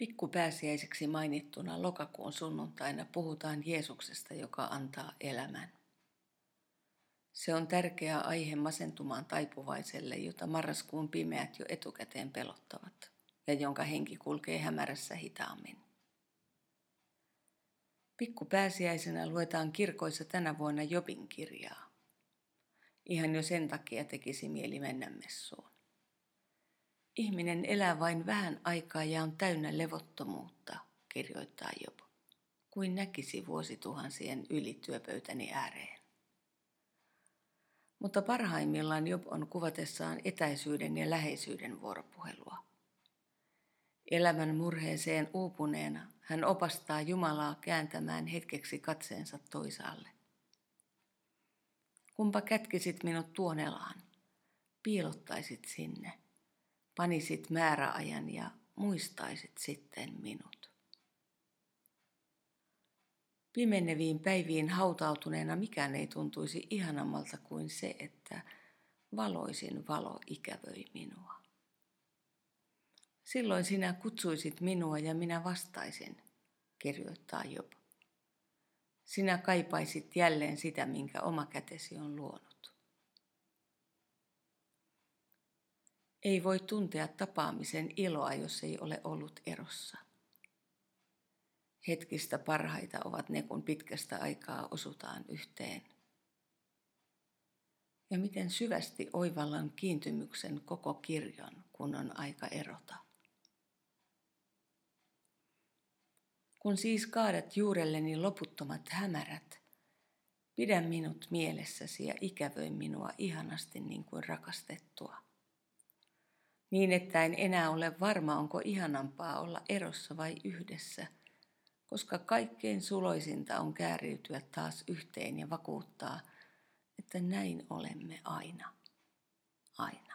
Pikkupääsiäiseksi mainittuna lokakuun sunnuntaina puhutaan Jeesuksesta, joka antaa elämän. Se on tärkeä aihe masentumaan taipuvaiselle, jota marraskuun pimeät jo etukäteen pelottavat ja jonka henki kulkee hämärässä hitaammin. Pikkupääsiäisenä luetaan kirkoissa tänä vuonna Jobin kirjaa. Ihan jo sen takia tekisi mieli mennä messuun. Ihminen elää vain vähän aikaa ja on täynnä levottomuutta, kirjoittaa Job, kuin näkisi vuosituhansien yli työpöytäni ääreen. Mutta parhaimmillaan Job on kuvatessaan etäisyyden ja läheisyyden vuoropuhelua. Elämän murheeseen uupuneena hän opastaa Jumalaa kääntämään hetkeksi katseensa toisaalle. Kumpa kätkisit minut tuonelaan, piilottaisit sinne – panisit määräajan ja muistaisit sitten minut. Pimeneviin päiviin hautautuneena mikään ei tuntuisi ihanammalta kuin se, että valoisin valo ikävöi minua. Silloin sinä kutsuisit minua ja minä vastaisin, kirjoittaa Job. Sinä kaipaisit jälleen sitä, minkä oma kätesi on luonut. Ei voi tuntea tapaamisen iloa, jos ei ole ollut erossa. Hetkistä parhaita ovat ne, kun pitkästä aikaa osutaan yhteen. Ja miten syvästi oivallan kiintymyksen koko kirjon, kun on aika erota. Kun siis kaadat juurelleni loputtomat hämärät, pidä minut mielessäsi ja ikävöi minua ihanasti niin kuin rakastettua niin että en enää ole varma, onko ihanampaa olla erossa vai yhdessä, koska kaikkein suloisinta on kääriytyä taas yhteen ja vakuuttaa, että näin olemme aina, aina.